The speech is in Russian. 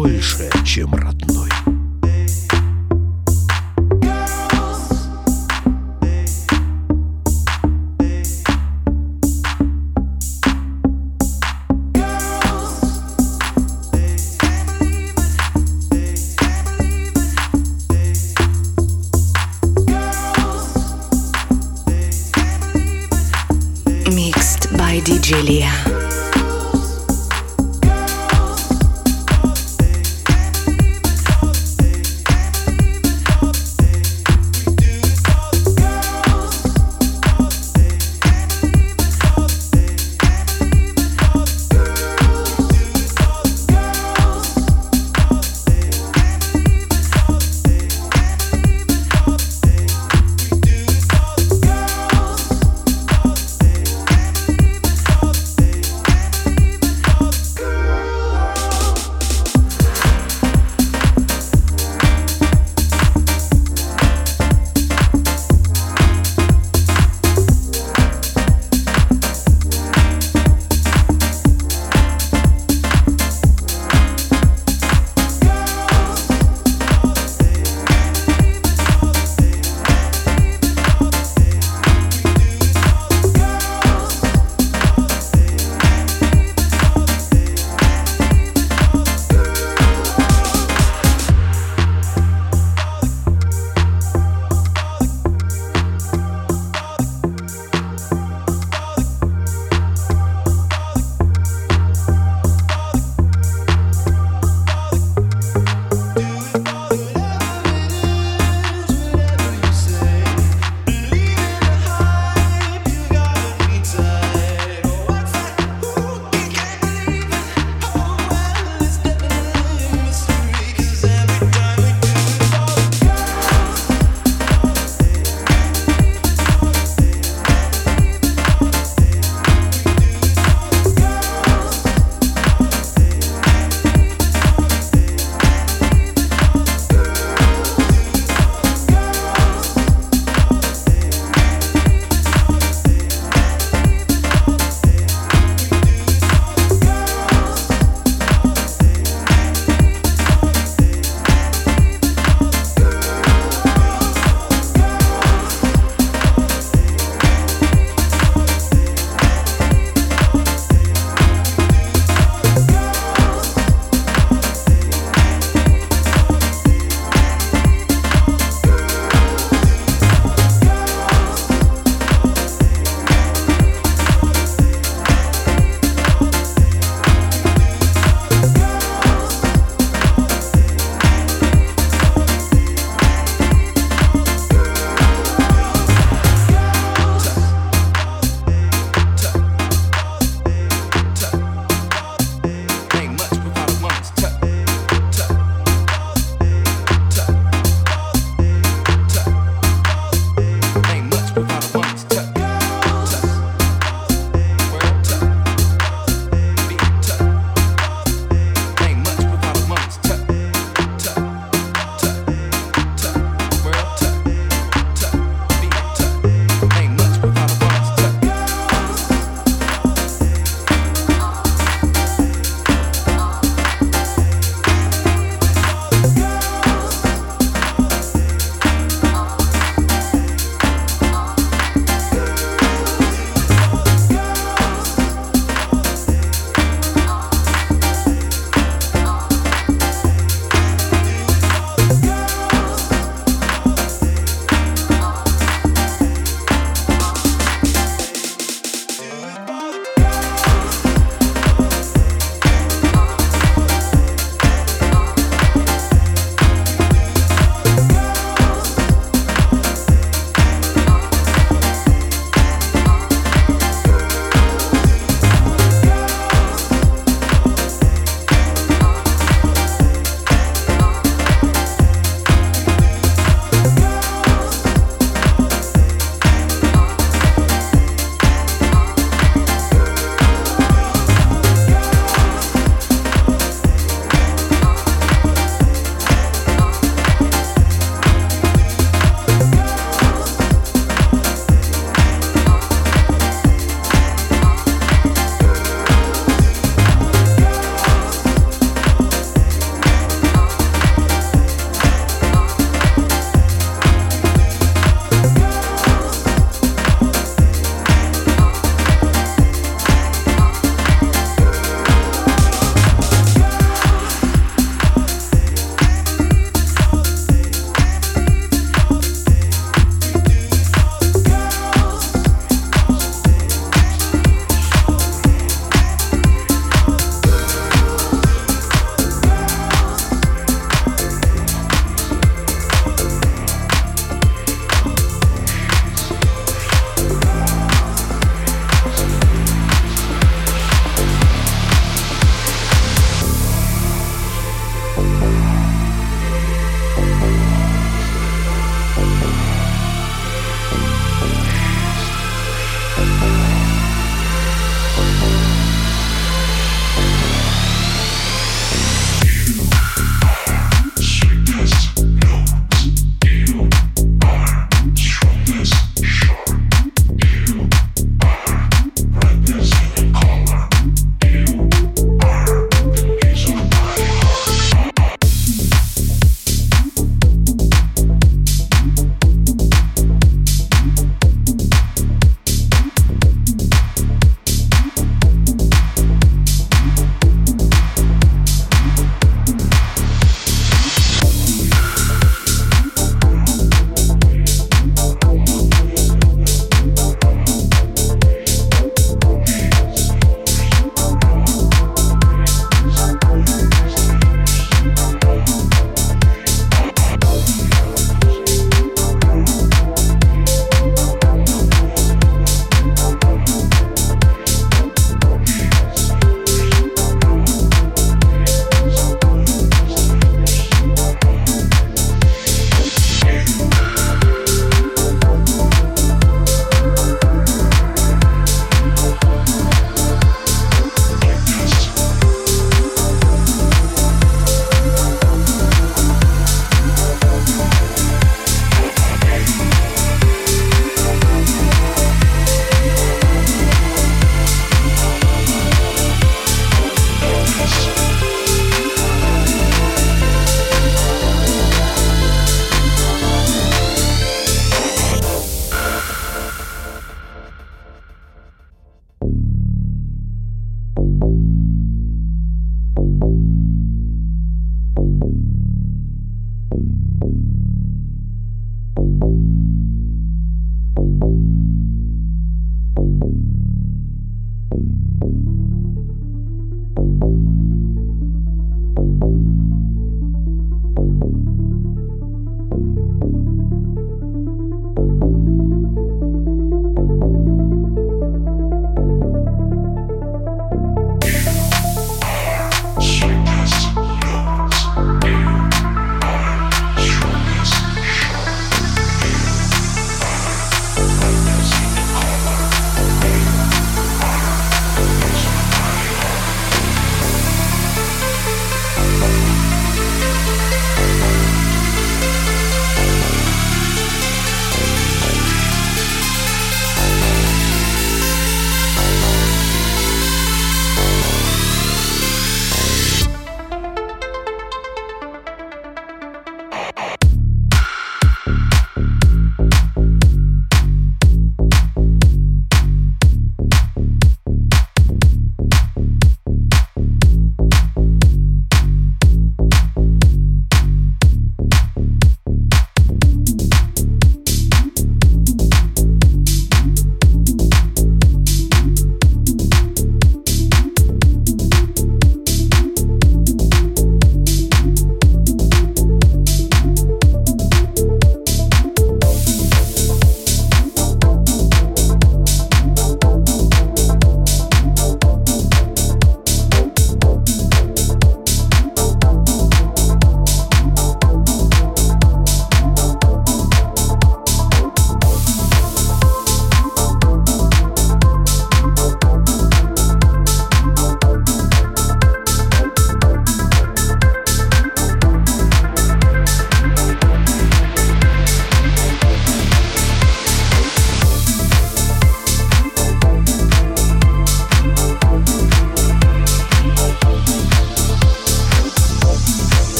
больше, чем родной.